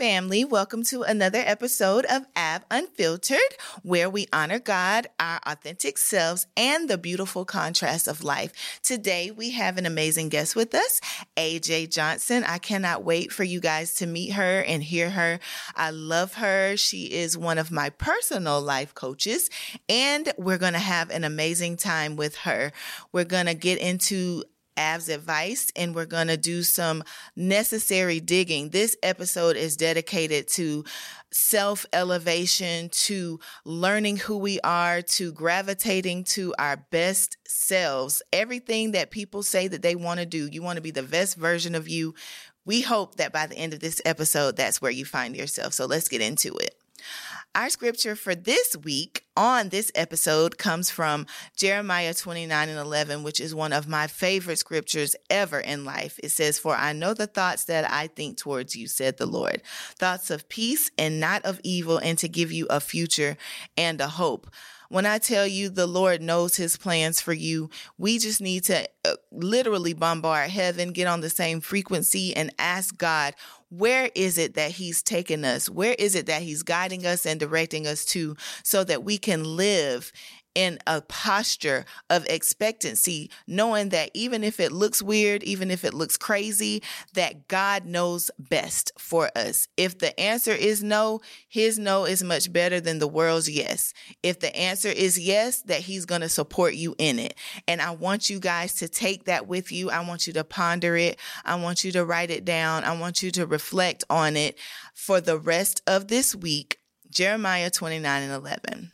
Family. Welcome to another episode of Av Unfiltered, where we honor God, our authentic selves, and the beautiful contrast of life. Today, we have an amazing guest with us, AJ Johnson. I cannot wait for you guys to meet her and hear her. I love her. She is one of my personal life coaches, and we're going to have an amazing time with her. We're going to get into Av's advice and we're going to do some necessary digging. This episode is dedicated to self elevation, to learning who we are, to gravitating to our best selves. Everything that people say that they want to do, you want to be the best version of you. We hope that by the end of this episode, that's where you find yourself. So let's get into it. Our scripture for this week on this episode comes from Jeremiah 29 and 11, which is one of my favorite scriptures ever in life. It says, For I know the thoughts that I think towards you, said the Lord, thoughts of peace and not of evil, and to give you a future and a hope. When I tell you the Lord knows his plans for you, we just need to uh, literally bombard heaven, get on the same frequency, and ask God, where is it that he's taking us? Where is it that he's guiding us and directing us to so that we can live in a posture of expectancy, knowing that even if it looks weird, even if it looks crazy, that God knows best for us. If the answer is no, his no is much better than the world's yes. If the answer is yes, that he's going to support you in it. And I want you guys to take that with you. I want you to ponder it. I want you to write it down. I want you to reflect on it for the rest of this week. Jeremiah 29 and 11.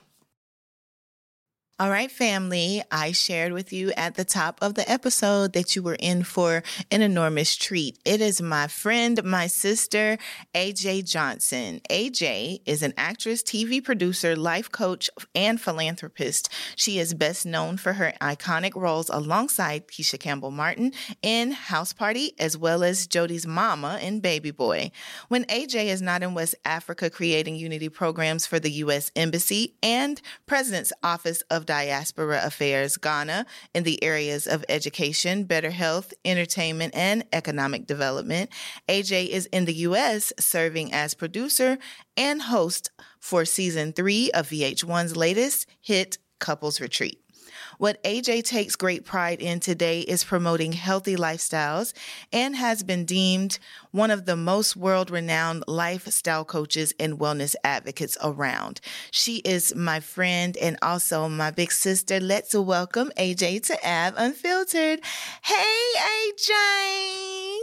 All right, family. I shared with you at the top of the episode that you were in for an enormous treat. It is my friend, my sister, AJ Johnson. AJ is an actress, TV producer, life coach, and philanthropist. She is best known for her iconic roles alongside Tisha Campbell Martin in House Party, as well as Jody's mama in Baby Boy. When AJ is not in West Africa creating unity programs for the U.S. Embassy and President's Office of Diaspora Affairs Ghana in the areas of education, better health, entertainment, and economic development. AJ is in the U.S. serving as producer and host for season three of VH1's latest hit, Couples Retreat. What AJ takes great pride in today is promoting healthy lifestyles and has been deemed one of the most world renowned lifestyle coaches and wellness advocates around. She is my friend and also my big sister. Let's welcome AJ to Av Unfiltered. Hey, AJ.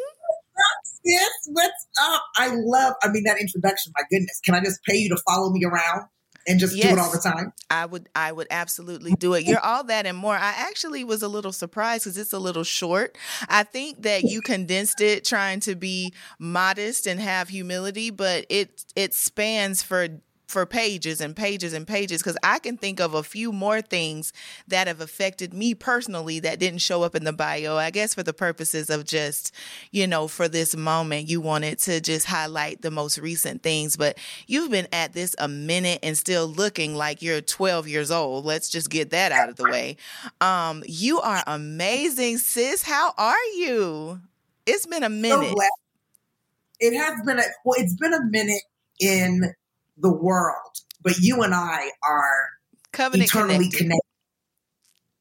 Yes, what's up? I love, I mean, that introduction. My goodness. Can I just pay you to follow me around? And just yes, do it all the time? I would I would absolutely do it. You're all that and more. I actually was a little surprised because it's a little short. I think that you condensed it trying to be modest and have humility, but it it spans for for pages and pages and pages because I can think of a few more things that have affected me personally that didn't show up in the bio. I guess for the purposes of just, you know, for this moment, you wanted to just highlight the most recent things, but you've been at this a minute and still looking like you're 12 years old. Let's just get that out of the way. Um, you are amazing, sis. How are you? It's been a minute. So it has been a well, it's been a minute in the world, but you and I are Covenant eternally connected. connected.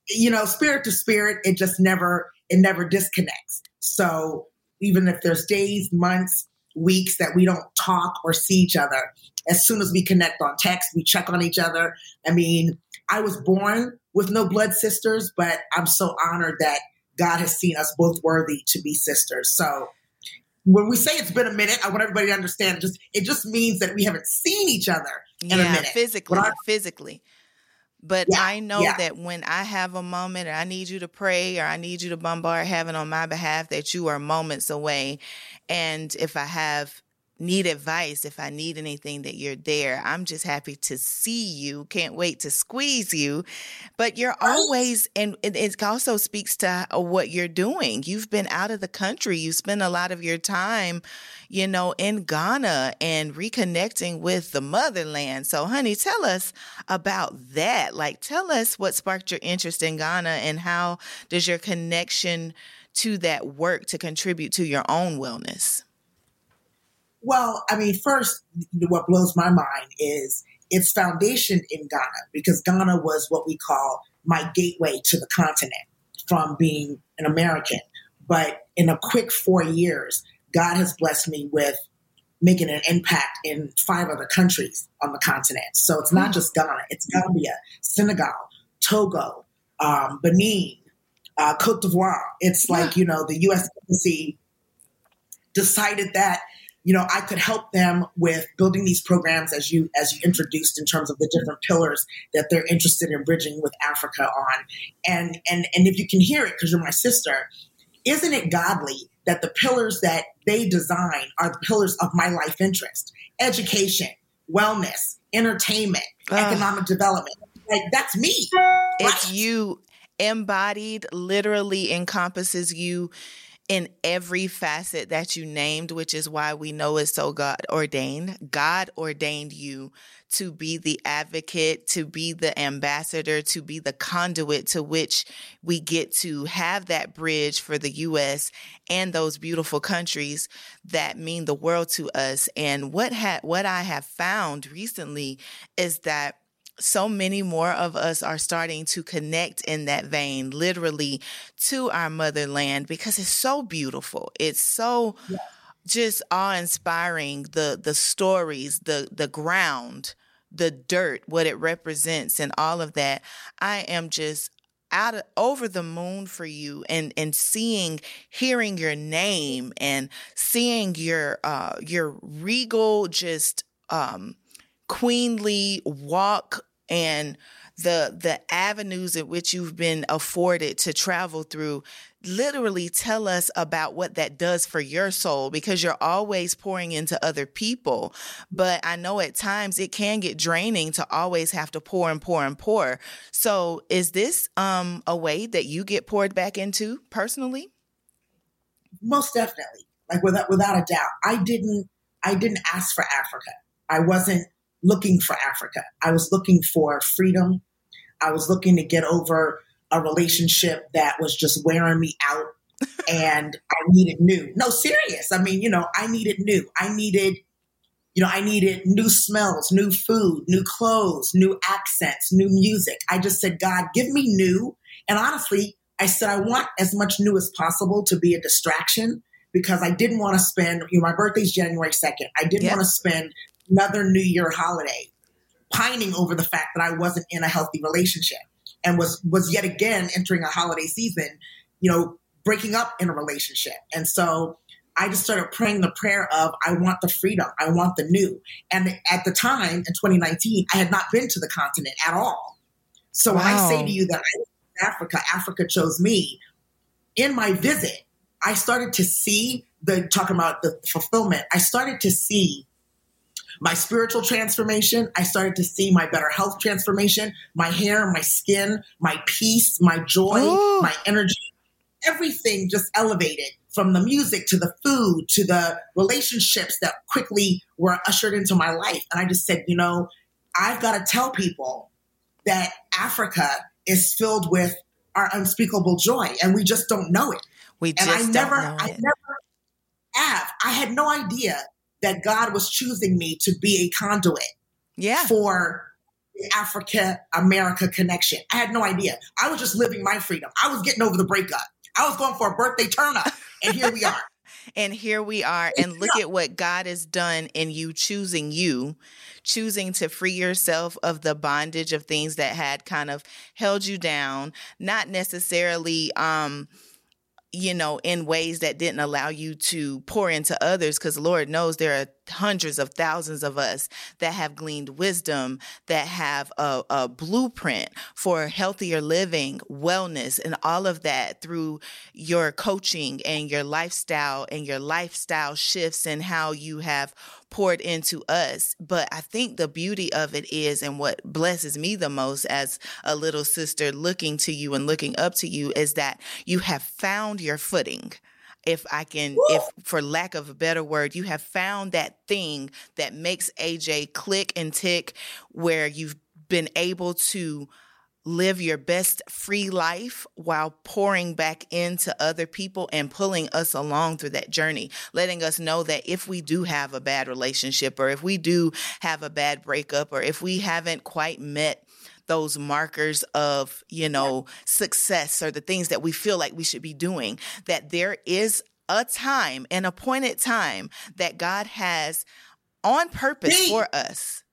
You know, spirit to spirit, it just never it never disconnects. So even if there's days, months, weeks that we don't talk or see each other, as soon as we connect on text, we check on each other. I mean, I was born with no blood sisters, but I'm so honored that God has seen us both worthy to be sisters. So when we say it's been a minute, I want everybody to understand. Just it just means that we haven't seen each other in yeah, a minute. Physically, I, physically. But yeah, I know yeah. that when I have a moment or I need you to pray or I need you to bombard heaven on my behalf, that you are moments away. And if I have need advice, if I need anything, that you're there. I'm just happy to see you. Can't wait to squeeze you. But you're always, and it also speaks to what you're doing. You've been out of the country. You spend a lot of your time, you know, in Ghana and reconnecting with the motherland. So, honey, tell us about that. Like, tell us what sparked your interest in Ghana and how does your connection to that work to contribute to your own wellness? Well, I mean, first, what blows my mind is its foundation in Ghana, because Ghana was what we call my gateway to the continent from being an American. But in a quick four years, God has blessed me with making an impact in five other countries on the continent. So it's not hmm. just Ghana, it's Gambia, Senegal, Togo, um, Benin, uh, Cote d'Ivoire. It's like, you know, the US embassy decided that you know i could help them with building these programs as you as you introduced in terms of the different pillars that they're interested in bridging with africa on. And and and if you can hear it because you're my sister isn't it godly that the pillars that they design are the pillars of my life interest? Education wellness entertainment uh, economic development. Like that's me. It's right? you embodied literally encompasses you in every facet that you named, which is why we know it's so God ordained. God ordained you to be the advocate, to be the ambassador, to be the conduit to which we get to have that bridge for the U.S. and those beautiful countries that mean the world to us. And what ha- what I have found recently is that so many more of us are starting to connect in that vein, literally to our motherland because it's so beautiful. It's so yeah. just awe inspiring. The the stories, the the ground, the dirt, what it represents, and all of that. I am just out of, over the moon for you and and seeing hearing your name and seeing your uh your regal just um queenly walk and the the avenues in which you've been afforded to travel through literally tell us about what that does for your soul because you're always pouring into other people. But i know at times it can get draining to always have to pour and pour and pour. So is this um a way that you get poured back into personally? Most definitely. Like without without a doubt. I didn't i didn't ask for africa. I wasn't looking for Africa. I was looking for freedom. I was looking to get over a relationship that was just wearing me out and I needed new. No, serious. I mean, you know, I needed new. I needed, you know, I needed new smells, new food, new clothes, new accents, new music. I just said, God, give me new. And honestly, I said, I want as much new as possible to be a distraction because I didn't want to spend, you know, my birthday's January 2nd. I didn't yep. want to spend another New Year holiday, pining over the fact that I wasn't in a healthy relationship and was was yet again entering a holiday season, you know, breaking up in a relationship. And so I just started praying the prayer of I want the freedom, I want the new. And at the time in 2019, I had not been to the continent at all. So wow. when I say to you that I Africa, Africa chose me, in my visit, I started to see the talking about the fulfillment. I started to see my spiritual transformation. I started to see my better health transformation, my hair, my skin, my peace, my joy, Ooh. my energy. Everything just elevated from the music to the food to the relationships that quickly were ushered into my life. And I just said, you know, I've got to tell people that Africa is filled with our unspeakable joy and we just don't know it. We just and I never, I never have. I had no idea that God was choosing me to be a conduit yeah. for the Africa America connection. I had no idea. I was just living my freedom. I was getting over the breakup. I was going for a birthday turn up, and here we are. and here we are. And look at what God has done in you choosing you, choosing to free yourself of the bondage of things that had kind of held you down, not necessarily um you know, in ways that didn't allow you to pour into others. Because Lord knows there are hundreds of thousands of us that have gleaned wisdom, that have a, a, blueprint for healthier living, wellness, and all of that through your coaching and your lifestyle and your lifestyle shifts and how you have poured into us. But I think the beauty of it is, and what blesses me the most as a little sister looking to you and looking up to you, is that you have found your footing if I can, Woo! if for lack of a better word, you have found that thing that makes AJ click and tick where you've been able to live your best free life while pouring back into other people and pulling us along through that journey, letting us know that if we do have a bad relationship or if we do have a bad breakup or if we haven't quite met those markers of, you know, success or the things that we feel like we should be doing, that there is a time, an appointed time that God has on purpose for us.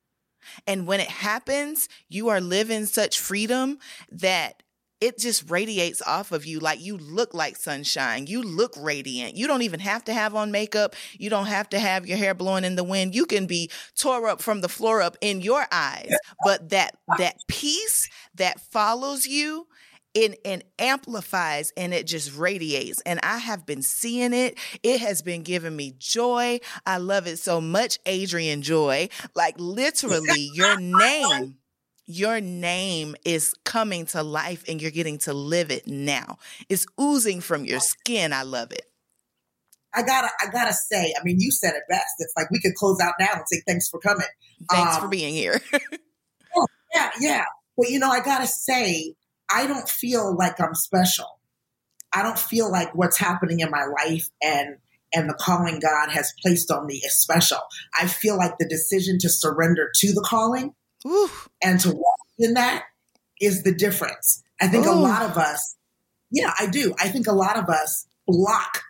And when it happens, you are living such freedom that it just radiates off of you like you look like sunshine. You look radiant. You don't even have to have on makeup. You don't have to have your hair blowing in the wind. You can be tore up from the floor up in your eyes. But that that peace that follows you it, it amplifies and it just radiates. And I have been seeing it. It has been giving me joy. I love it so much, Adrienne-Joi. Like literally, your name. Your name is coming to life and you're getting to live it now. It's oozing from your skin. I love it. I gotta, I gotta say, I mean, you said it best. It's like we could close out now and say thanks for coming. Thanks um, for being here. oh, yeah, yeah. Well, you know, I gotta say, I don't feel like I'm special. I don't feel like what's happening in my life and and the calling God has placed on me is special. I feel like the decision to surrender to the calling Ooh. and to walk in that is the difference. I think Ooh. a lot of us, yeah, I do. I think a lot of us block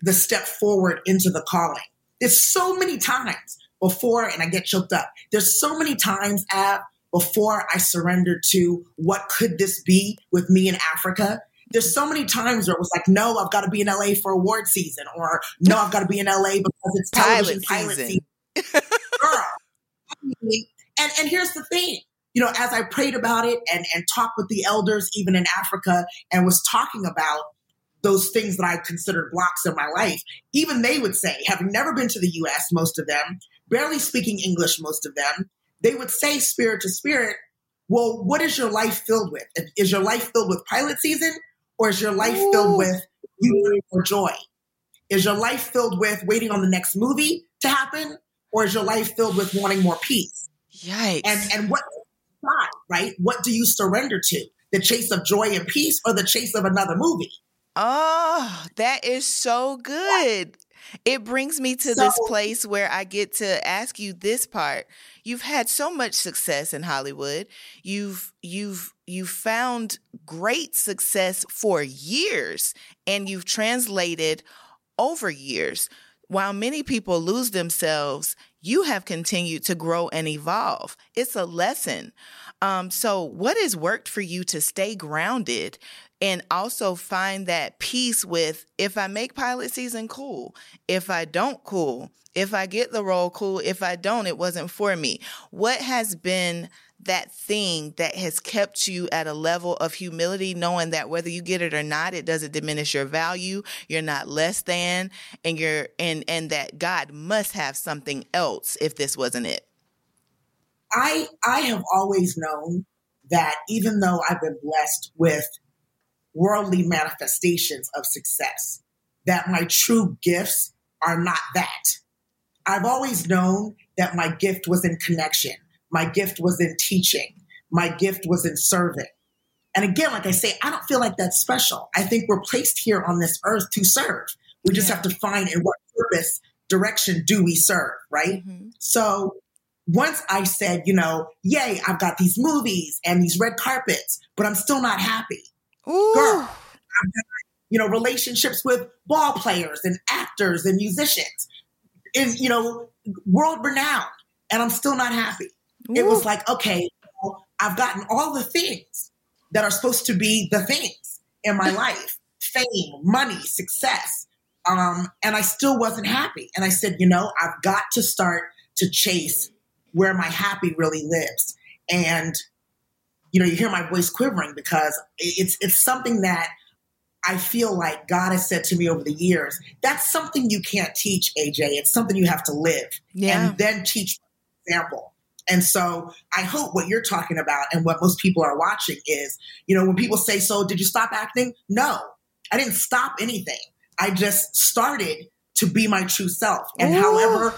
the step forward into the calling. There's so many times before, and I get choked up. There's so many times, Ab, before I surrendered to what could this be with me in Africa. There's so many times where it was like, no, I've got to be in LA for award season, or no, I've got to be in LA because it's television pilot, pilot season. season. Girl. And and here's the thing. You know, as I prayed about it and, and talked with the elders, even in Africa, and was talking about those things that I considered blocks in my life, even they would say, having never been to the US, most of them, barely speaking English, most of them, they would say spirit to spirit, well, what is your life filled with? Is your life filled with pilot season or is your life Ooh. filled with you or joy? Is your life filled with waiting on the next movie to happen or is your life filled with wanting more peace? Yikes. And, and what, right? What do you surrender to? The chase of joy and peace or the chase of another movie? Oh, that is so good. It brings me to so, this place where I get to ask you this part. You've had so much success in Hollywood. You've you've you've found great success for years and you've translated over years. While many people lose themselves, you have continued to grow and evolve. It's a lesson. Um, so, what has worked for you to stay grounded and also find that peace with if I make pilot season, cool. If I don't, cool. If I get the role, cool. If I don't, it wasn't for me. What has been that thing that has kept you at a level of humility, knowing that whether you get it or not, it doesn't diminish your value. You're not less than, and you're and and that God must have something else if this wasn't it. I I have always known that even though I've been blessed with worldly manifestations of success, that my true gifts are not that. I've always known that my gift was in connection, my gift was in teaching, my gift was in serving. And again, like I say, I don't feel like that's special. I think we're placed here on this earth to serve. We just yeah. have to find in what purpose, direction do we serve, right? Mm-hmm. So once I said, you know, yay, I've got these movies and these red carpets, but I'm still not happy. Ooh. Girl, I've got, you know, relationships with ball players and actors and musicians, is, you know, world renowned, and I'm still not happy. It was like, okay, well, I've gotten all the things that are supposed to be the things in my life: fame, money, success. Um, and I still wasn't happy. And I said, you know, I've got to start to chase where my happy really lives. And you know, you hear my voice quivering because it's it's something that I feel like God has said to me over the years. That's something you can't teach, AJ. It's something you have to live yeah. and then teach example. And so I hope what you're talking about and what most people are watching is, you know, when people say, So did you stop acting? No, I didn't stop anything. I just started to be my true self. And Ooh. however,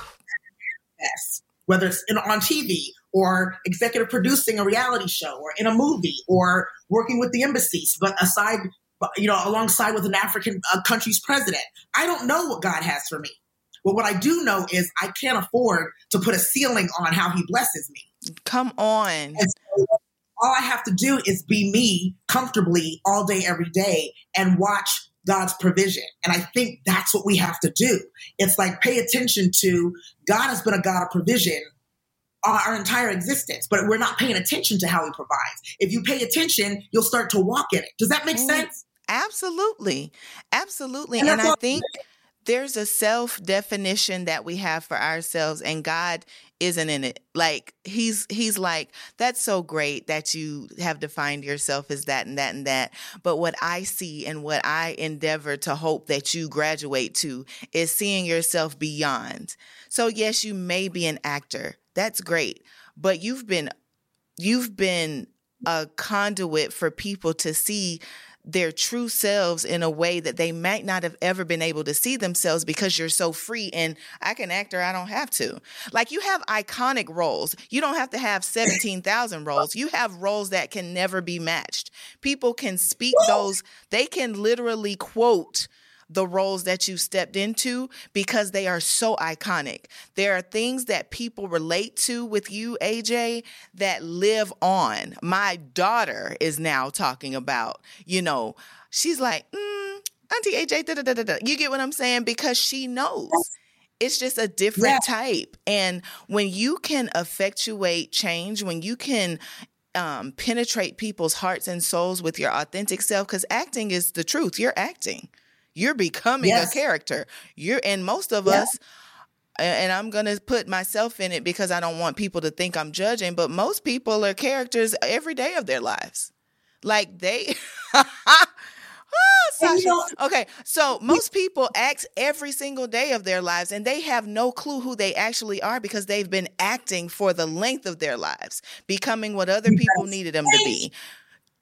whether it's in, on TV or executive producing a reality show or in a movie or working with the embassies, but aside, you know, alongside with an African uh, country's president. I don't know what God has for me. But what I do know is I can't afford to put a ceiling on how he blesses me. Come on. So all I have to do is be me comfortably all day, every day, and watch God's provision. And I think that's what we have to do. It's like pay attention to God has been a God of provision our entire existence, but we're not paying attention to how he provides. If you pay attention, you'll start to walk in it. Does that make sense? Absolutely. Absolutely. And, and I think there's a self definition that we have for ourselves and God isn't in it. Like he's he's like that's so great that you have defined yourself as that and that and that. But what I see and what I endeavor to hope that you graduate to is seeing yourself beyond. So yes, you may be an actor. That's great. But you've been you've been a conduit for people to see their true selves in a way that they might not have ever been able to see themselves because you're so free and I can act or I don't have to. Like you have iconic roles. You don't have to have 17,000 roles. You have roles that can never be matched. People can speak those, they can literally quote the roles that you stepped into because they are so iconic. There are things that people relate to with you, AJ, that live on. My daughter is now talking about, you know, she's like, mm, Auntie AJ, da, da, da, da. you get what I'm saying? Because she knows it's just a different yeah. type. And when you can effectuate change, when you can um, penetrate people's hearts and souls with your authentic self, because acting is the truth. You're acting. You're becoming yes. a character. You're and most of yeah. us and I'm going to put myself in it because I don't want people to think I'm judging, but most people are characters every day of their lives. Like they Oh, okay, so most people act every single day of their lives and they have no clue who they actually are because they've been acting for the length of their lives, becoming what other people needed them to be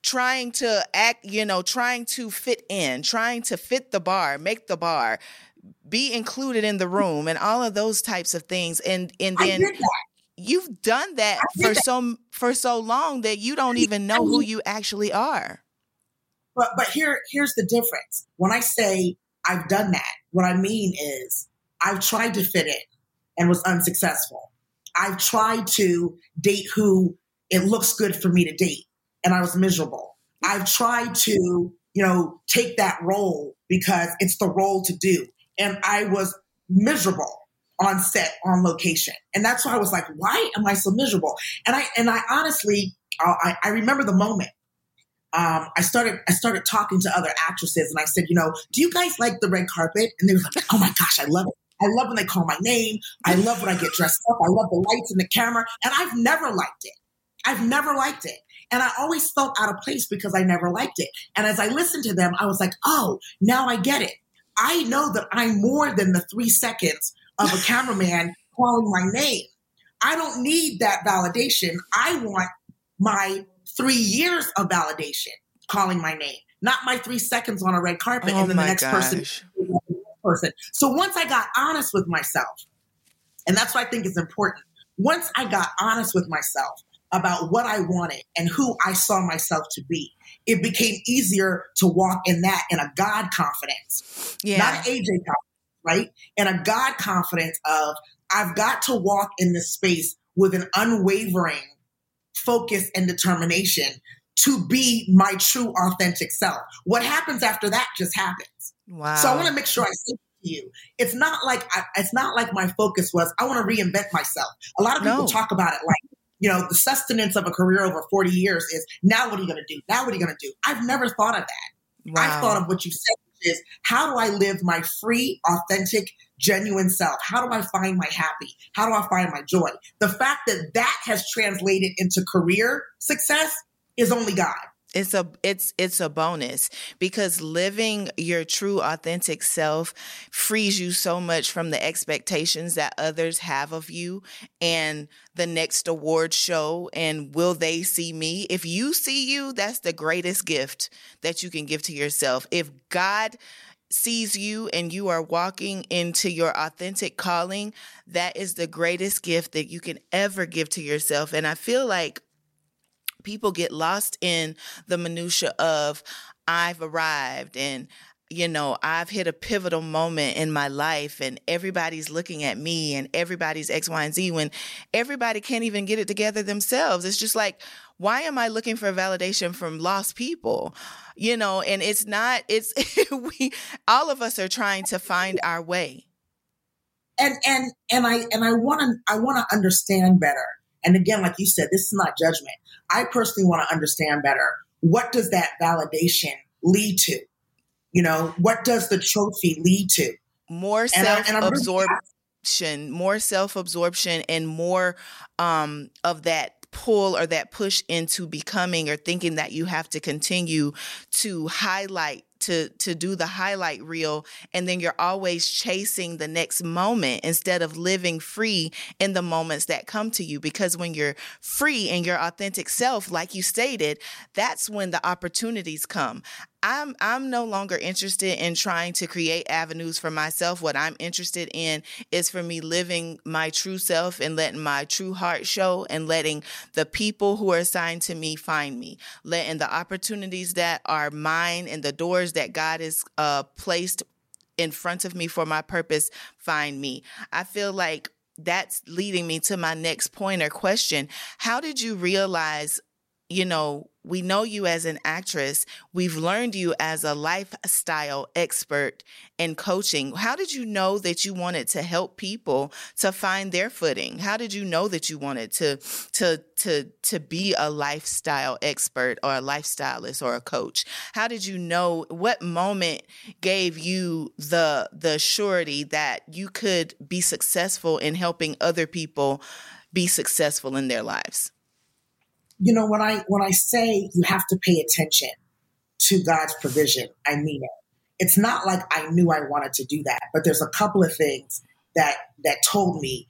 trying to act, you know, trying to fit in, trying to fit the bar, make the bar, be included in the room and all of those types of things. And and then you've done that for that. so for so long that you don't even know who you actually are. But but here here's the difference. When I say I've done that, what I mean is I've tried to fit in and was unsuccessful. I've tried to date who it looks good for me to date and I was miserable. I've tried to, you know, take that role because it's the role to do. And I was miserable on set, on location. And that's why I was like, why am I so miserable? And I, and I honestly, uh, I, I remember the moment. Um, I started, I started talking to other actresses and I said, you know, do you guys like the red carpet? And they were like, oh my gosh, I love it. I love when they call my name. I love when I get dressed up. I love the lights and the camera. And I've never liked it. I've never liked it. And I always felt out of place because I never liked it. And as I listened to them, I was like, oh, now I get it. I know that I'm more than the three seconds of a cameraman calling my name. I don't need that validation. I want my three years of validation calling my name, not my three seconds on a red carpet oh and then the next gosh. person person. So once I got honest with myself, and that's what I think is important. Once I got honest with myself, about what I wanted and who I saw myself to be, it became easier to walk in that in a God confidence, yeah. not an AJ confidence, right? And a God confidence of I've got to walk in this space with an unwavering focus and determination to be my true authentic self. What happens after that just happens. Wow. So I want to make sure I say to you, it's not like I, it's not like my focus was I want to reinvent myself. A lot of people no. talk about it like you know, the sustenance of a career over 40 years is now what are you going to do? Now what are you going to do? I've never thought of that. Wow. I've thought of what you said, which is how do I live my free, authentic, genuine self? How do I find my happy? How do I find my joy? The fact that that has translated into career success is only God it's a it's it's a bonus because living your true authentic self frees you so much from the expectations that others have of you and the next award show and will they see me if you see you that's the greatest gift that you can give to yourself if god sees you and you are walking into your authentic calling, that is the greatest gift that you can ever give to yourself. And I feel like people get lost in the minutia of I've arrived and you know, I've hit a pivotal moment in my life and everybody's looking at me and everybody's X, Y, and Z when everybody can't even get it together themselves. It's just like, why am I looking for validation from lost people? You know, and it's not, it's, we, all of us are trying to find our way. And, and, and I, and I want to, I want to understand better. And again, like you said, this is not judgment. I personally want to understand better. What does that validation lead to? You know, what does the trophy lead to? More self absorption, more self absorption, and more um, of that pull or that push into becoming or thinking that you have to continue to highlight to to do the highlight reel and then you're always chasing the next moment instead of living free in the moments that come to you. Because when you're free in your authentic self like you stated that's when the opportunities come I'm I'm no longer interested in trying to create avenues for myself. What I'm interested in is for me living my true self and letting my true heart show and letting the people who are assigned to me find me. Letting the opportunities that are mine and the doors that God has uh, placed in front of me for my purpose find me. I feel like that's leading me to my next point or question. How did you realize you know, we know you as an actress. We've learned you as a lifestyle expert in coaching. How did you know that you wanted to help people to find their footing? How did you know that you wanted to to to to be a lifestyle expert or a lifestylist or a coach? How did you know what moment gave you the the surety that you could be successful in helping other people be successful in their lives? You know, when I when I say you have to pay attention to God's provision, I mean it. It's not like I knew I wanted to do that, but there's a couple of things that that told me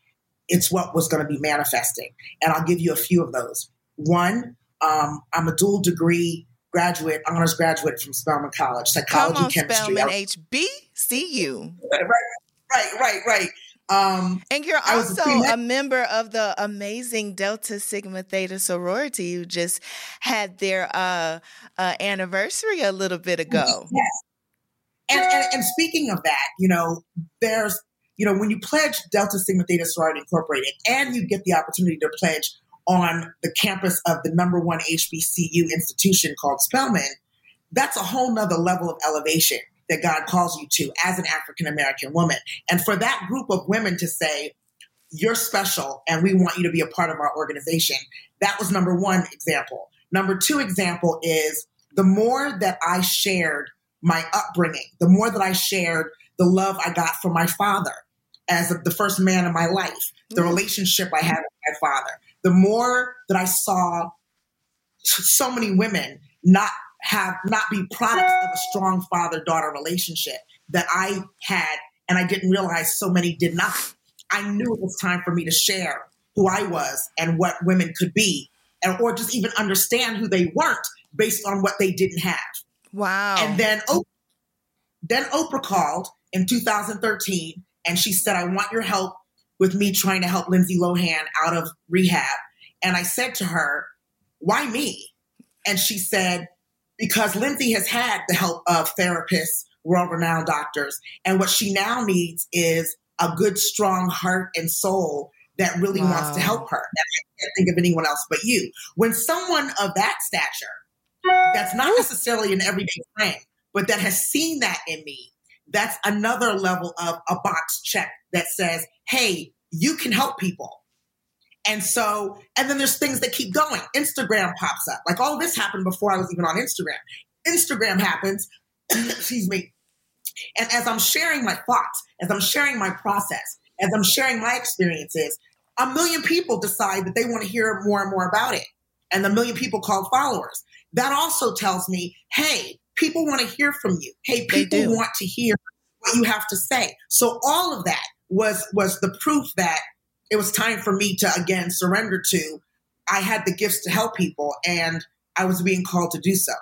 it's what was going to be manifesting, and I'll give you a few of those. One, um, I'm a dual degree graduate, honors graduate from Spelman College, psychology, Come on, chemistry. Spelman HBCU. Right, right, right, right. Um, and you're also a, a, member of the amazing Delta Sigma Theta sorority who just had their uh, uh, anniversary a little bit ago. Yes. And, and, and speaking of that, you know, there's, you know, when you pledge Delta Sigma Theta Sorority Incorporated and you get the opportunity to pledge on the campus of the number one HBCU institution called Spelman, that's a whole nother level of elevation that God calls you to as an African American woman. And for that group of women to say, you're special and we want you to be a part of our organization, that was number one example. Number two example is the more that I shared my upbringing, the more that I shared the love I got from my father as the first man in my life, the mm-hmm. relationship I had with my father, the more that I saw so many women not have not be products of a strong father daughter relationship that I had and I didn't realize so many did not. I knew it was time for me to share who I was and what women could be, and, or just even understand who they weren't based on what they didn't have. Wow. And then, Oprah, then Oprah called in 2013 and she said, I want your help with me trying to help Lindsay Lohan out of rehab. And I said to her, Why me? And she said, because Lindsay has had the help of therapists, world renowned doctors. And what she now needs is a good, strong heart and soul that really wow. wants to help her. And I can't think of anyone else but you. When someone of that stature, that's not necessarily an everyday thing, but that has seen that in me, that's another level of a box check that says, hey, you can help people. And so, and then there's things that keep going. Instagram pops up. Like all this happened before I was even on Instagram. Instagram happens, excuse me. And as I'm sharing my thoughts, as I'm sharing my process, as I'm sharing my experiences, a million people decide that they want to hear more and more about it. And the million people called followers. That also tells me, hey, people want to hear from you. Hey, people want to hear what you have to say. So all of that was was the proof that it was time for me to again surrender to. I had the gifts to help people and I was being called to do so.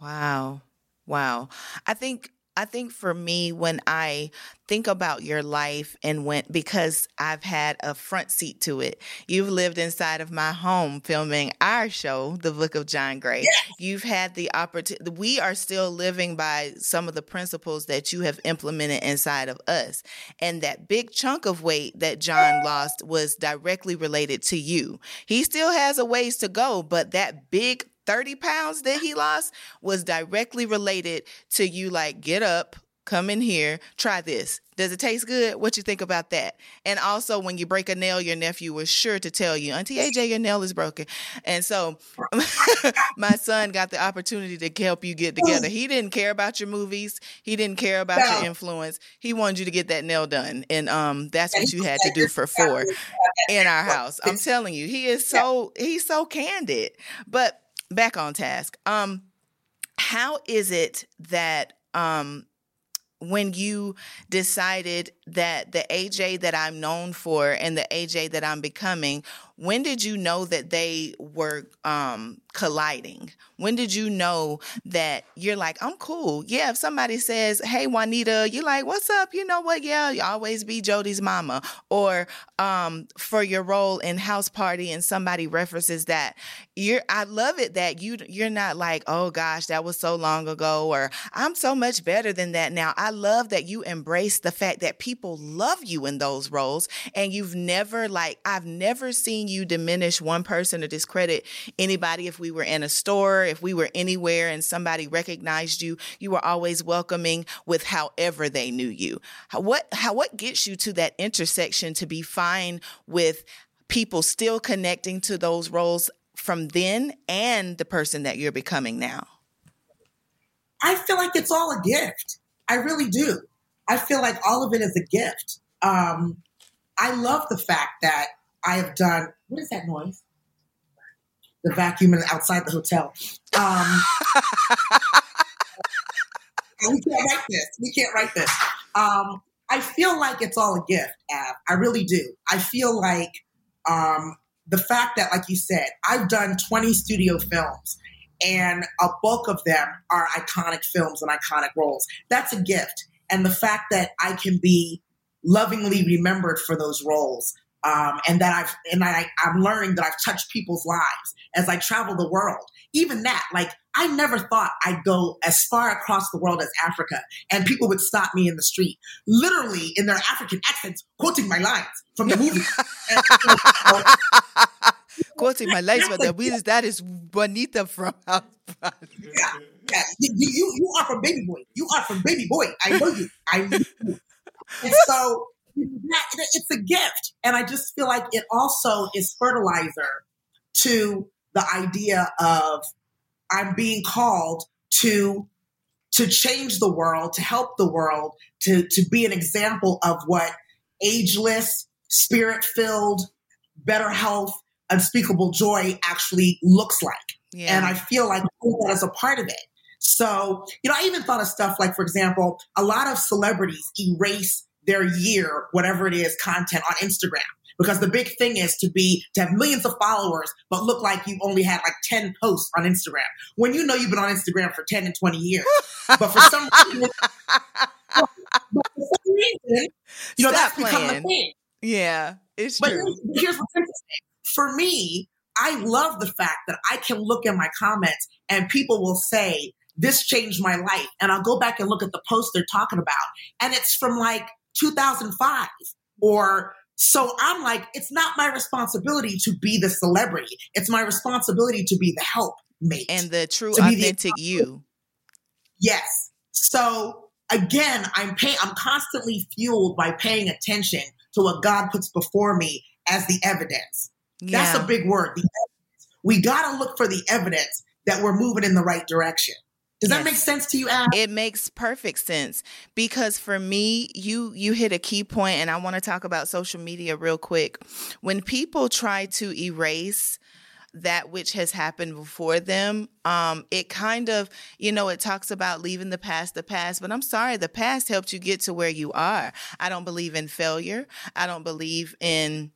Wow. Wow. I think I think for me, when I think about your life and went, because I've had a front seat to it, you've lived inside of my home filming our show, The Book of John Gray. Yes. You've had the opportunity, we are still living by some of the principles that you have implemented inside of us. And that big chunk of weight that John lost was directly related to you. He still has a ways to go, but that big 30 pounds that he lost was directly related to you like get up come in here try this. Does it taste good? What you think about that? And also when you break a nail your nephew was sure to tell you auntie aj your nail is broken. And so my son got the opportunity to help you get together. He didn't care about your movies. He didn't care about no. your influence. He wanted you to get that nail done. And um that's what you had to do for four in our house. i'm telling you he is so he's so candid. But back on task. Um, how is it that um, when you decided that the AJ that I'm known for and the AJ that I'm becoming, when did you know that they were um, colliding? When did you know that you're like, I'm cool? Yeah, if somebody says, Hey, Juanita, you're like, What's up? You know what? Yeah, you always be Jody's mama. Or um, for your role in House Party and somebody references that, you're I love it that you you're not like, Oh gosh, that was so long ago, or I'm so much better than that now. I love that you embrace the fact that people love you in those roles and you've never like I've never seen you diminish one person or discredit anybody if we were in a store, if we were anywhere and somebody recognized you, you were always welcoming with however they knew you. What how what gets you to that intersection to be fine with people still connecting to those roles from then and the person that you're becoming now? I feel like it's all a gift. I really do. I feel like all of it is a gift. Um, I love the fact that I have done. What is that noise? The vacuum outside the hotel. Um, we can't write this. We can't write this. Um, I feel like it's all a gift, Ab. I really do. I feel like um, the fact that, like you said, I've done 20 studio films and a bulk of them are iconic films and iconic roles. That's a gift. And the fact that I can be lovingly remembered for those roles um, and that I've and I, I'm learning that I've touched people's lives as I travel the world. Even that, like I never thought I'd go as far across the world as Africa, and people would stop me in the street, literally in their African accents, quoting my lines from the movie. quoting my lines from the movies. That is Bonita from House Yeah, You, you, you are from Baby Boy. You are from Baby Boy. I know you. I know you. And so it's a gift. And I just feel like it also is fertilizer to the idea of I'm being called to to change the world, to help the world, to to be an example of what ageless, spirit-filled, better health, unspeakable joy actually looks like. Yeah. And I feel like that is a part of it. So, you know, I even thought of stuff like, for example, a lot of celebrities erase their year, whatever it is, content on Instagram. Because the big thing is to be to have millions of followers, but look like you only had like 10 posts on Instagram. When you know you've been on Instagram for 10 and 20 years. but for some reason, but for some reason you know, Stop that's playing. become the thing. Yeah, it's but true. Here's, here's what's interesting. For me, I love the fact that I can look in my comments and people will say, this changed my life. And I'll go back and look at the post they're talking about. And it's from like 2005 or so I'm like, it's not my responsibility to be the celebrity. It's my responsibility to be the help mate. And the true authentic the you. Yes. So again, I'm paying I'm constantly fueled by paying attention to what God puts before me as the evidence. Yeah. That's a big word. We gotta look for the evidence that we're moving in the right direction. Does yes. that make sense to you, Al? It makes perfect sense because for me, you you hit a key point, and I want to talk about social media real quick. When people try to erase that which has happened before them, um, it kind of, you know, it talks about leaving the past the past, but I'm sorry, the past helped you get to where you are. I don't believe in failure. I don't believe in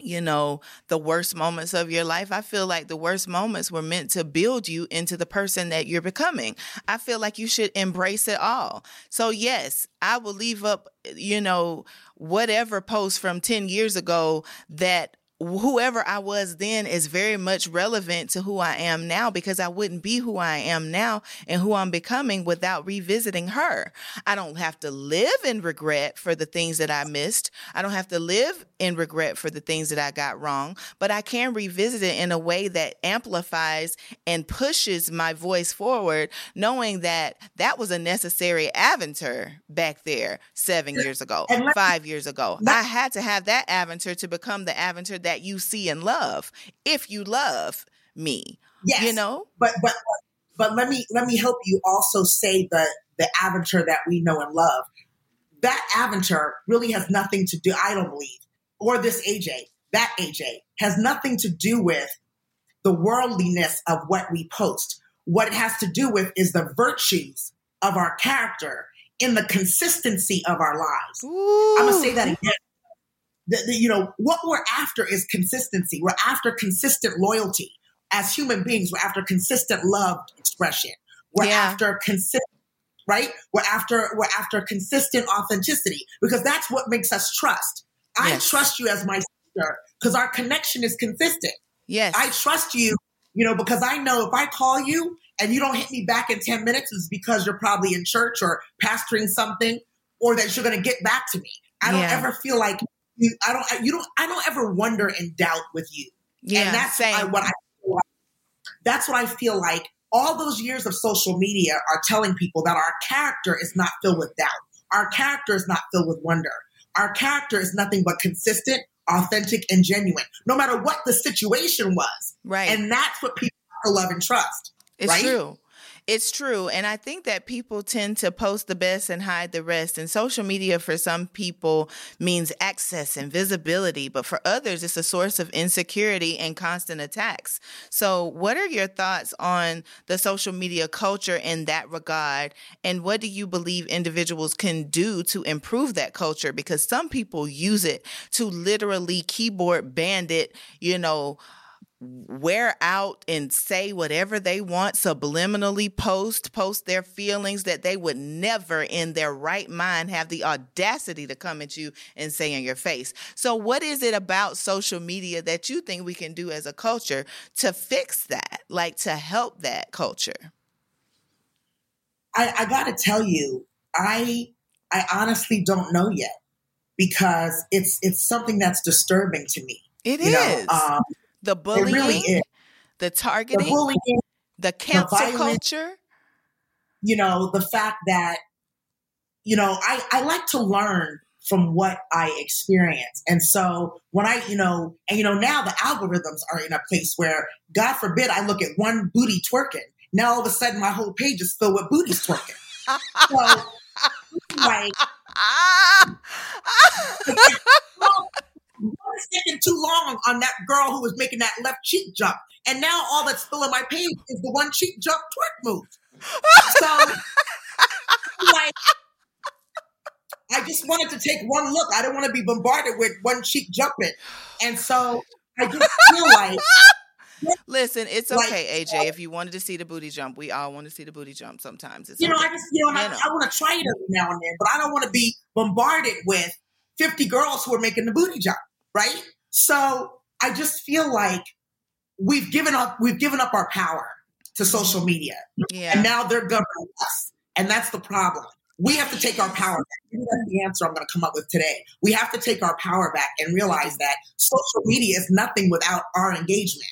you know, the worst moments of your life. I feel like the worst moments were meant to build you into the person that you're becoming. I feel like you should embrace it all. So, yes, I will leave up, eh, you know, whatever post from 10 years ago that whoever I was then is very much relevant to who I am now because I wouldn't be who I am now and who I'm becoming without revisiting her. I don't have to live in regret for the things that I missed. I don't have to live in regret for the things that I got wrong, but I can revisit it in a way that amplifies and pushes my voice forward, knowing that that was a necessary adventure back there seven years ago, five years ago. I had to have that adventure to become the adventure that you see and love if you love me. Yes. You know? But but but let me let me help you also say the the Aventure that we know and love. That Aventure really has nothing to do, I don't believe, or this AJ, that AJ has nothing to do with the worldliness of what we post. What it has to do with is the virtues of our character in the consistency of our lives. Ooh. I'm gonna say that again the, the, you know, what we're after is consistency. We're after consistent loyalty. As human beings, we're after consistent love expression. We're yeah. after consistent right? We're after we're after consistent authenticity because that's what makes us trust. I yes. trust you as my sister because our connection is consistent. Yes. I trust you, you know, because I know if I call you and you don't hit me back in 10 minutes, it's because you're probably in church or pastoring something or that you're going to get back to me. I don't yeah. ever feel like you, I don't, you don't, I don't ever wonder and doubt with you. Yeah, and that's I, what I, like. that's what I feel like. All those years of social media are telling people that our character is not filled with doubt. Our character is not filled with wonder. Our character is nothing but consistent, authentic, and genuine, no matter what the situation was. Right. And that's what people love and trust. It's right? true. It's true. And I think that people tend to post the best and hide the rest. And social media for some people means access and visibility, but for others, it's a source of insecurity and constant attacks. So, what are your thoughts on the social media culture in that regard? And what do you believe individuals can do to improve that culture? Because some people use it to literally keyboard bandit, you know, wear out and say whatever they want, subliminally post, post their feelings that they would never in their right mind have the audacity to come at you and say in your face. So, what is it about social media that you think we can do as a culture to fix that, like to help that culture? I, I got to tell you, I I honestly don't know yet because it's it's something that's disturbing to me. It you is. Know, um, the bullying, really the targeting, the, bullying, the cancel the culture. You know, the fact that, you know, I, I like to learn from what I experience. And so when I, you know, and you know, now the algorithms are in a place where, God forbid, I look at one booty twerking. Now all of a sudden my whole page is filled with booties twerking. so, like, sticking too long on that girl who was making that left cheek jump. And now all that's filling my page is the one cheek jump twerk move. So, like, I just wanted to take one look. I didn't want to be bombarded with one cheek jumping. And so I just feel like. Listen, it's okay, like, AJ. Oh. If you wanted to see the booty jump, we all want to see the booty jump sometimes. It's you know, I just, you know, you I, know. I want to try it every now and then, but I don't want to be bombarded with 50 girls who are making the booty jump right? So I just feel like we've given up we've given up our power to social media. Yeah. And now they're governing us. And that's the problem. We have to take our power back. Maybe that's the answer I'm going to come up with today. We have to take our power back and realize that social media is nothing without our engagement.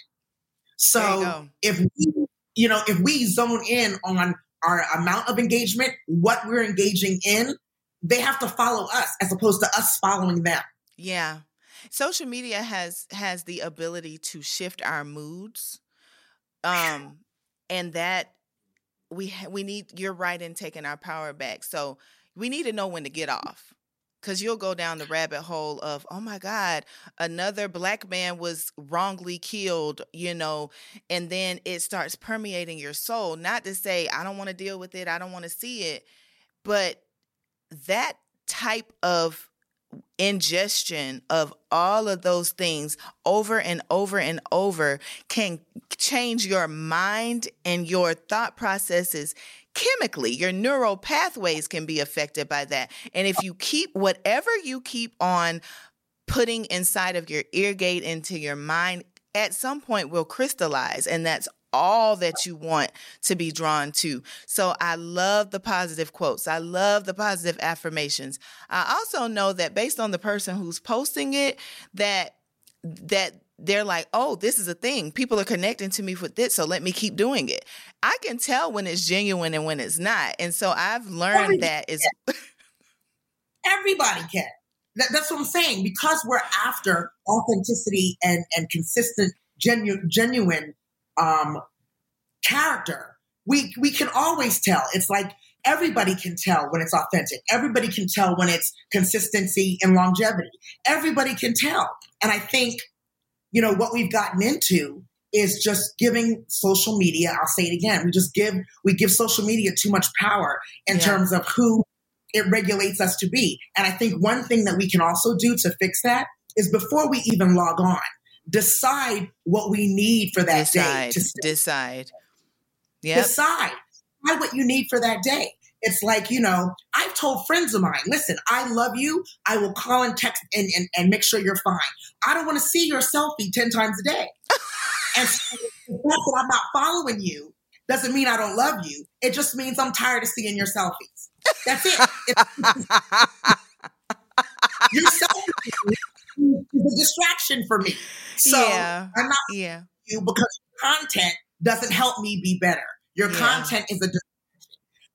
So if we, you know, if we zone in on our amount of engagement, what we're engaging in, they have to follow us as opposed to us following them. Yeah. Social media has has the ability to shift our moods. Um and that we we need you're right in taking our power back. So we need to know when to get off because you'll go down the rabbit hole of oh my god another black man was wrongly killed you know and then it starts permeating your soul not to say i don't want to deal with it i don't want to see it but that type of ingestion of all of those things over and over and over can change your mind and your thought processes chemically. Your neural pathways can be affected by that. And if you keep whatever you keep on putting inside of your ear gate into your mind, at some point will crystallize. And that's all that you want to be drawn to. So I love the positive quotes. I love the positive affirmations. I also know that based on the person who's posting it, that that they're like, oh, this is a thing. People are connecting to me with this, so let me keep doing it. I can tell when it's genuine and when it's not. And so I've learned Everybody that is Everybody can. That, that's what I'm saying. Because we're after authenticity and, and consistent, genu- genuine um, character, we, we can always tell. It's like everybody can tell when it's authentic. Everybody can tell when it's consistency and longevity. Everybody can tell. And I think you know, what we've gotten into is just giving social media, I'll say it again, we just give, we give social media too much power in yeah. terms of who it regulates us to be. And I think one thing that we can also do to fix that is before we even log on, decide what we need for that decide, day. To decide. Yeah. Decide. Decide what you need for that day. It's like, you know, I've told friends of mine, listen, I love you. I will call and text and, and, and make sure you're fine. I don't want to see your selfie 10 times a day. and so that I'm not following you doesn't mean I don't love you. It just means I'm tired of seeing your selfies. That's it. your selfie is a distraction for me. So yeah. I'm not yeah. you because content doesn't help me be better. Your yeah. content is a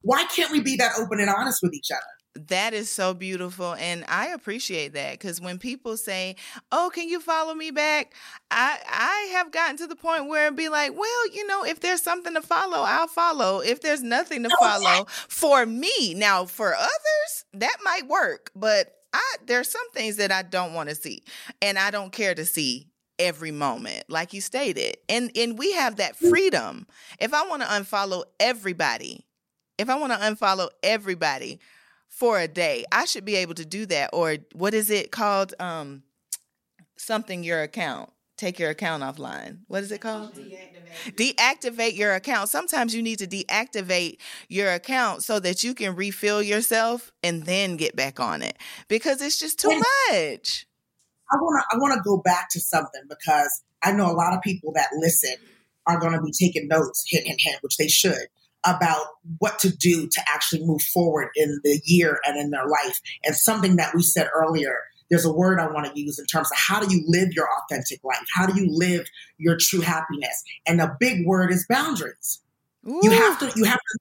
why can't we be that open and honest with each other? That is so beautiful. And I appreciate that because when people say, Oh, can you follow me back? I I have gotten to the point where it'd be like, well, you know, if there's something to follow, I'll follow. If there's nothing to follow for me. Now, for others, that might work, but I there's some things that I don't want to see and I don't care to see every moment like you stated and and we have that mm. freedom if i want to unfollow everybody if I want to unfollow everybody for a day, I should be able to do that. Or what is it called? Um, something your account. Take your account offline. What is it called? Deactivate. Deactivate your account. Sometimes you need to deactivate your account so that you can refill yourself and then get back on it because it's just too much. I want to I want to go back to something because I know a lot of people that listen are going to be taking notes hit in hand, which they should about what to do to actually move forward in the year and in their life. And something that we said earlier, there's a word I want to use in terms of how do you live your authentic life? How do you live your true happiness? And the big word is boundaries. Ooh. You have to you have to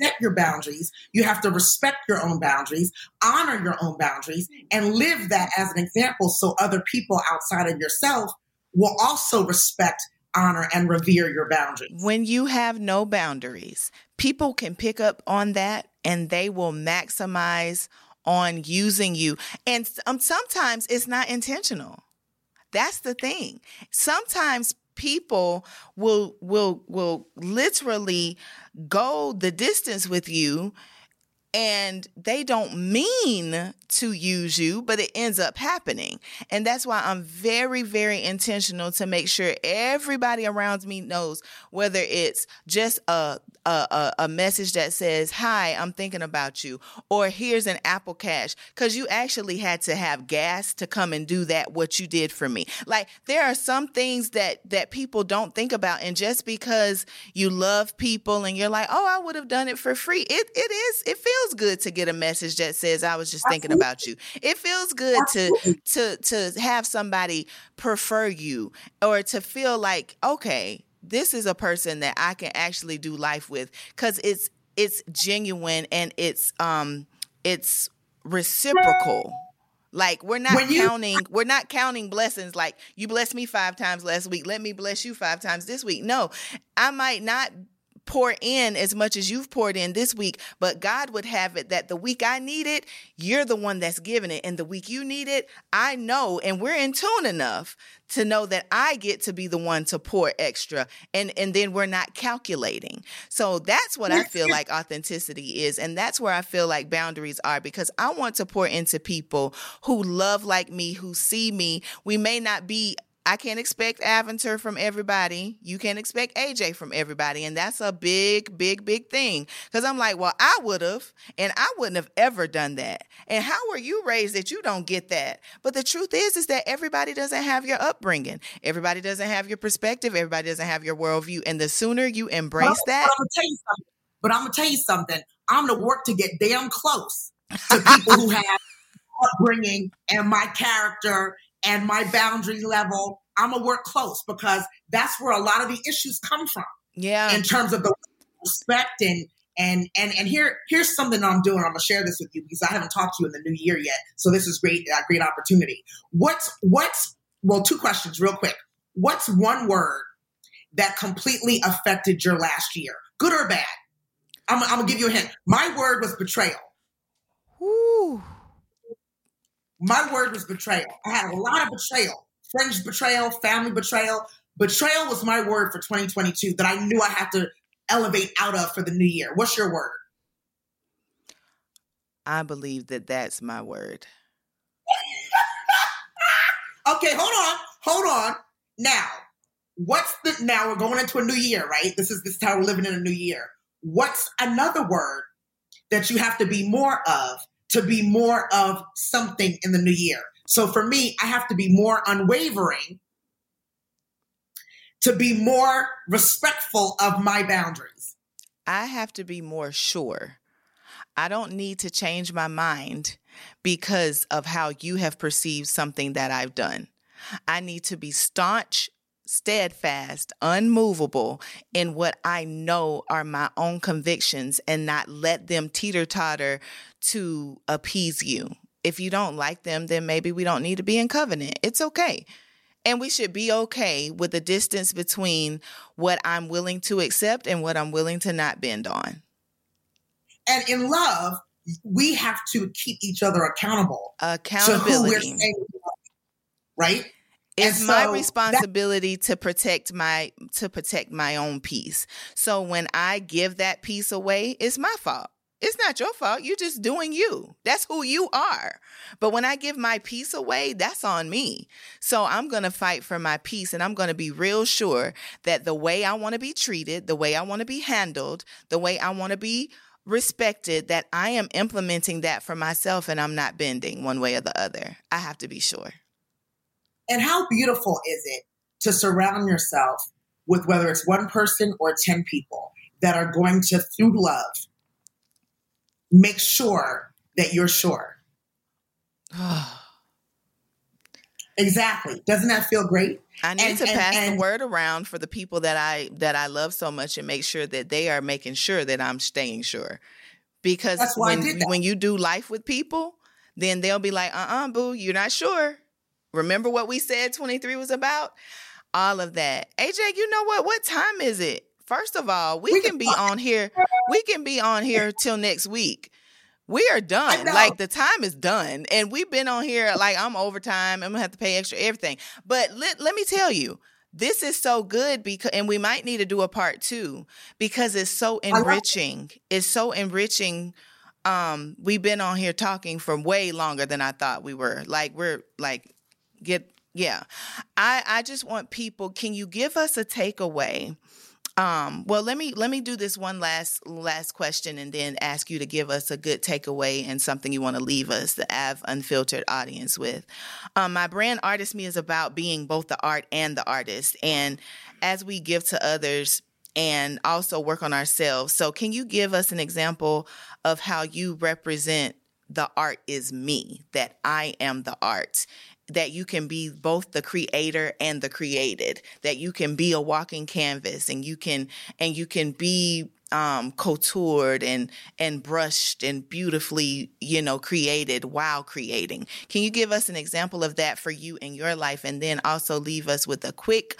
set your boundaries. You have to respect your own boundaries, honor your own boundaries, and live that as an example so other people outside of yourself will also respect honor and revere your boundaries. When you have no boundaries, people can pick up on that and they will maximize on using you. And um, sometimes it's not intentional. That's the thing. Sometimes people will will will literally go the distance with you and they don't mean to use you, but it ends up happening. And that's why I'm very, very intentional to make sure everybody around me knows whether it's just a a, a, message that says, Hi, I'm thinking about you, or here's an Apple Cash, because you actually had to have gas to come and do that, what you did for me. Like there are some things that that people don't think about, and just because you love people and you're like, Oh, I would have done it for free, it it is, it feels good to get a message that says, I was just thinking about you. It feels good to to to have somebody prefer you or to feel like, okay, this is a person that I can actually do life with because it's it's genuine and it's um it's reciprocal. Like we're not you, counting, we're not counting blessings like you blessed me five times last week. Let me bless you five times this week. No, I might not pour in as much as you've poured in this week, but God would have it that the week I need it, you're the one that's giving it. And the week you need it, I know, and we're in tune enough to know that I get to be the one to pour extra and and then we're not calculating. So that's what I feel like authenticity is and that's where I feel like boundaries are because I want to pour into people who love like me, who see me. We may not be I can't expect Aventer from everybody. You can't expect AJ from everybody. And that's a big, big, big thing. Because I'm like, well, I would have, and I wouldn't have ever done that. And how were you raised that you don't get that? But the truth is, is that everybody doesn't have your upbringing. Everybody doesn't have your perspective. Everybody doesn't have your worldview. And the sooner you embrace that. But I'm, tell you something. But I'm going to tell you something. I'm going to work to get damn close to people who have upbringing and my character and my boundary level. I'm gonna work close because that's where a lot of the issues come from. Yeah. In terms of the respect and and and and here here's something I'm doing. I'm gonna share this with you because I haven't talked to you in the new year yet. So this is great, a great opportunity. What's what's well, two questions real quick. What's one word that completely affected your last year, good or bad? I'm, I'm gonna give you a hint. My word was betrayal. Ooh. My word was betrayal. I had a lot of betrayal, friends betrayal, family betrayal. Betrayal was my word for 2022 that I knew I had to elevate out of for the new year. What's your word? I believe that that's my word. okay, hold on, hold on. Now, what's the now we're going into a new year, right? This is this is how we're living in a new year. What's another word that you have to be more of to be more of something in the new year. So for me, I have to be more unwavering, to be more respectful of my boundaries. I have to be more sure. I don't need to change my mind because of how you have perceived something that I've done. I need to be staunch steadfast, unmovable in what I know are my own convictions and not let them teeter totter to appease you. If you don't like them, then maybe we don't need to be in covenant. It's okay. And we should be okay with the distance between what I'm willing to accept and what I'm willing to not bend on. And in love, we have to keep each other accountable. Accountability. right? It's so my responsibility that- to protect my to protect my own peace. So when I give that peace away, it's my fault. It's not your fault. You're just doing you. That's who you are. But when I give my peace away, that's on me. So I'm going to fight for my peace and I'm going to be real sure that the way I want to be treated, the way I want to be handled, the way I want to be respected, that I am implementing that for myself and I'm not bending one way or the other. I have to be sure. And how beautiful is it to surround yourself with whether it's one person or 10 people that are going to, through love, make sure that you're sure. exactly. Doesn't that feel great? I need and, to and, pass and, the word around for the people that I that I love so much and make sure that they are making sure that I'm staying sure. Because when when you do life with people, then they'll be like, "Uh-uh, boo, you're not sure." Remember what we said 23 was about? All of that. AJ, you know what? What time is it? First of all, we, we can be on here. We can be on here till next week. We are done. Like the time is done. And we've been on here like I'm overtime. I'm gonna have to pay extra everything. But let, let me tell you, this is so good because and we might need to do a part two because it's so enriching. It's so enriching um we've been on here talking for way longer than I thought we were. Like we're like get yeah. I i just want people can you give us a takeaway? Um well let me let me do this one last last question and then ask you to give us a good takeaway and something you want to leave us the av unfiltered audience with. Um my brand artist me is about being both the art and the artist. And as we give to others and also work on ourselves so can you give us an example of how you represent the art is me, that I am the art, that you can be both the creator and the created that you can be a walking canvas and you can and you can be um, coutoured and and brushed and beautifully you know created while creating can you give us an example of that for you in your life and then also leave us with a quick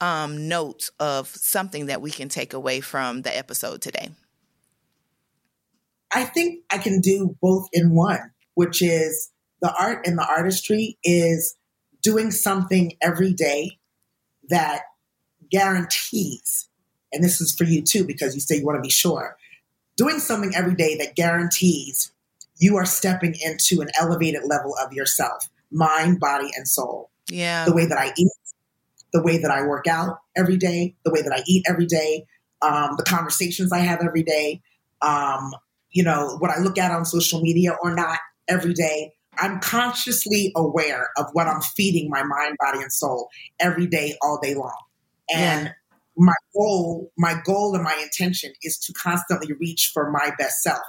um, notes of something that we can take away from the episode today? I think I can do both in one, which is the art and the artistry is doing something every day that guarantees, and this is for you too, because you say you want to be sure, doing something every day that guarantees you are stepping into an elevated level of yourself, mind, body, and soul. Yeah. The way that I eat, the way that I work out every day, the way that I eat every day, um, the conversations I have every day, um, you know, what I look at on social media or not every day. I'm consciously aware of what I'm feeding my mind, body, and soul every day, all day long. And yeah. my goal, my goal and my intention is to constantly reach for my best self.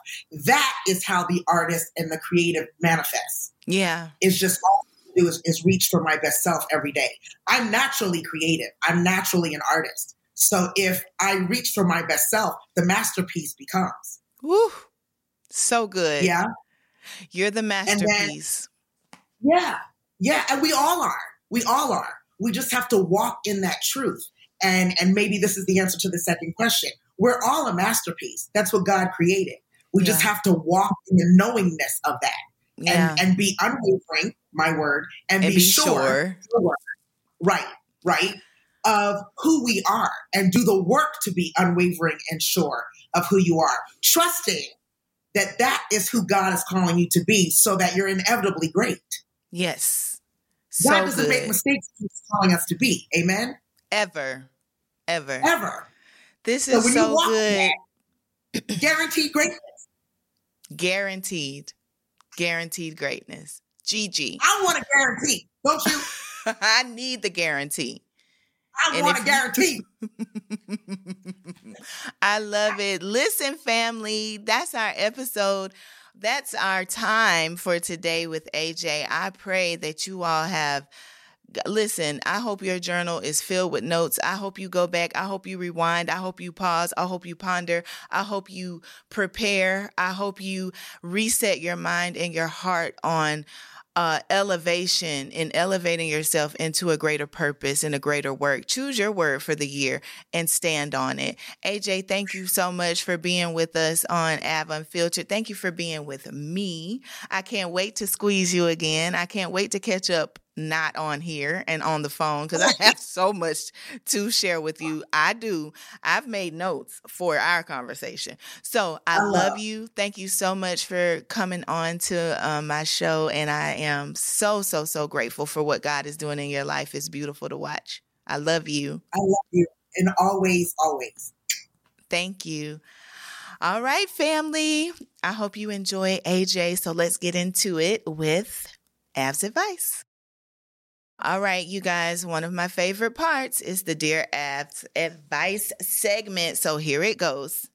That is how the artist and the creative manifests. Yeah. It's just all I do is, is reach for my best self every day. I'm naturally creative. I'm naturally an artist. So if I reach for my best self, the masterpiece becomes. Woo. So good. Yeah. You're the masterpiece. Then, yeah. Yeah. And we all are. We all are. We just have to walk in that truth. And and maybe this is the answer to the second question. We're all a masterpiece. That's what God created. We yeah. just have to walk in the knowingness of that. Yeah. And and be unwavering, my word, and, and be, be, sure, sure, right, right, of who we are and do the work to be unwavering and sure of who you are. Trusting that that is who God is calling you to be so that you're inevitably great. Yes. So God doesn't good. make mistakes he's calling us to be. Amen. Ever. Ever. Ever. This is so, so good. That, guaranteed greatness. Guaranteed. Guaranteed greatness. GG. I want a guarantee, don't you? I need the guarantee. I and want a guarantee. I love it. Listen, family, that's our episode. That's our time for today with AJ. I pray that you all have listen, I hope your journal is filled with notes. I hope you go back. I hope you rewind. I hope you pause. I hope you ponder. I hope you prepare. I hope you reset your mind and your heart on uh, elevation in elevating yourself into a greater purpose and a greater work. Choose your word for the year and stand on it. AJ, thank you so much for being with us on Av Unfiltered. Thank you for being with me. I can't wait to squeeze you again. I can't wait to catch up not on here and on the phone because I have so much to share with you. I do. I've made notes for our conversation. So I love you. Thank you so much for coming on to um, my show. And I am so, so, so grateful for what God is doing in your life. It's beautiful to watch. I love you. I love you. And always, always. Thank you. All right, family. I hope you enjoy AJ. So let's get into it with Av's advice. All right, you guys, one of my favorite parts is the Dear Av's advice segment. So here it goes.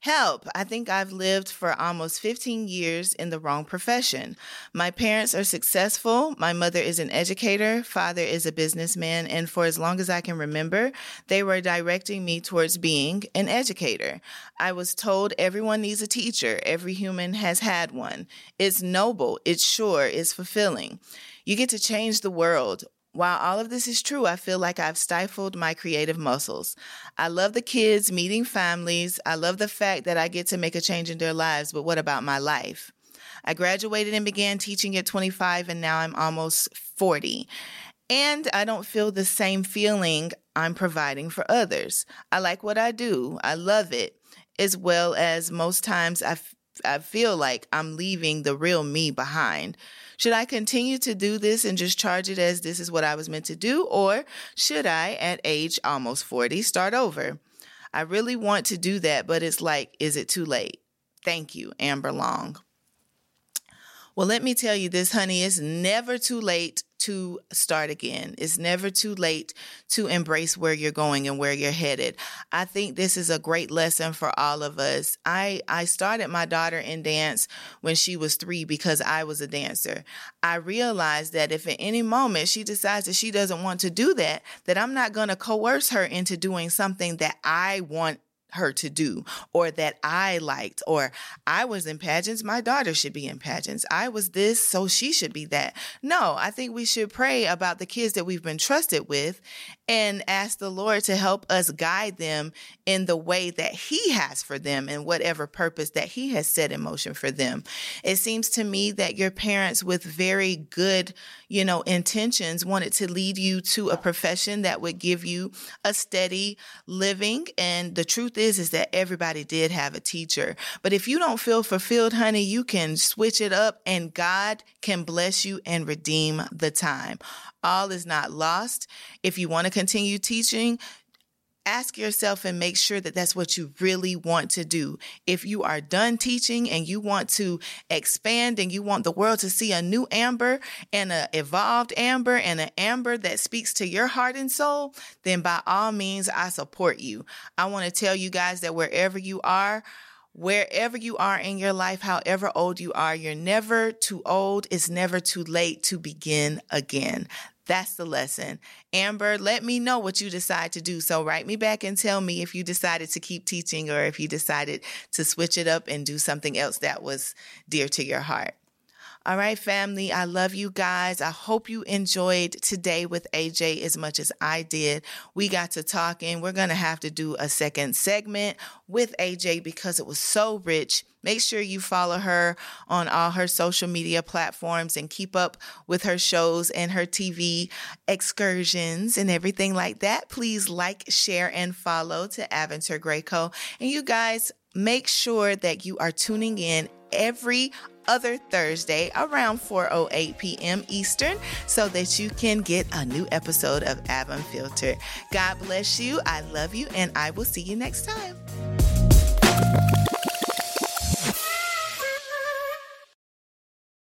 Help. I think I've lived for almost 15 years in the wrong profession. My parents are successful. My mother is an educator. Father is a businessman. And for as long as I can remember, they were directing me towards being an educator. I was told everyone needs a teacher. Every human has had one. It's noble. It's sure. It's fulfilling. You get to change the world. While all of this is true, I feel like I've stifled my creative muscles. I love the kids, meeting families. I love the fact that I get to make a change in their lives, but what about my life? I graduated and began teaching at 25, and now I'm almost 40. And I don't feel the same feeling I'm providing for others. I like what I do, I love it, as well as most times I, f- I feel like I'm leaving the real me behind. Should I continue to do this and just charge it as this is what I was meant to do? Or should I, at age almost 40, start over? I really want to do that, but it's like, is it too late? Thank you, Amber Long. Well, let me tell you this, honey, it's never too late to start again. It's never too late to embrace where you're going and where you're headed. I think this is a great lesson for all of us. I, I started my daughter in dance when she was three because I was a dancer. I realized that if at any moment she decides that she doesn't want to do that, that I'm not going to coerce her into doing something that I want her to do or that I liked or I was in pageants, my daughter should be in pageants. I was this, so she should be that. No, I think we should pray about the kids that we've been trusted with and ask the Lord to help us guide them in the way that He has for them and whatever purpose that He has set in motion for them. It seems to me that your parents with very good, you know, intentions wanted to lead you to a profession that would give you a steady living. And the truth is, is that everybody did have a teacher. But if you don't feel fulfilled, honey, you can switch it up and God can bless you and redeem the time. All is not lost. If you want to continue teaching, ask yourself and make sure that that's what you really want to do. If you are done teaching and you want to expand and you want the world to see a new Amber and an evolved Amber and an Amber that speaks to your heart and soul, then by all means, I support you. I want to tell you guys that wherever you are, Wherever you are in your life, however old you are, you're never too old. It's never too late to begin again. That's the lesson. Amber, let me know what you decide to do. So write me back and tell me if you decided to keep teaching or if you decided to switch it up and do something else that was dear to your heart. All right, family, I love you guys. I hope you enjoyed today with AJ as much as I did. We got to talking. We're going to have to do a second segment with AJ because it was so rich. Make sure you follow her on all her social media platforms and keep up with her shows and her TV excursions and everything like that. Please like, share, and follow to Aventure Greco. And you guys, make sure that you are tuning in every other Thursday around 4:08 p.m. Eastern so that you can get a new episode of Av Filter. God bless you. I love you and I will see you next time.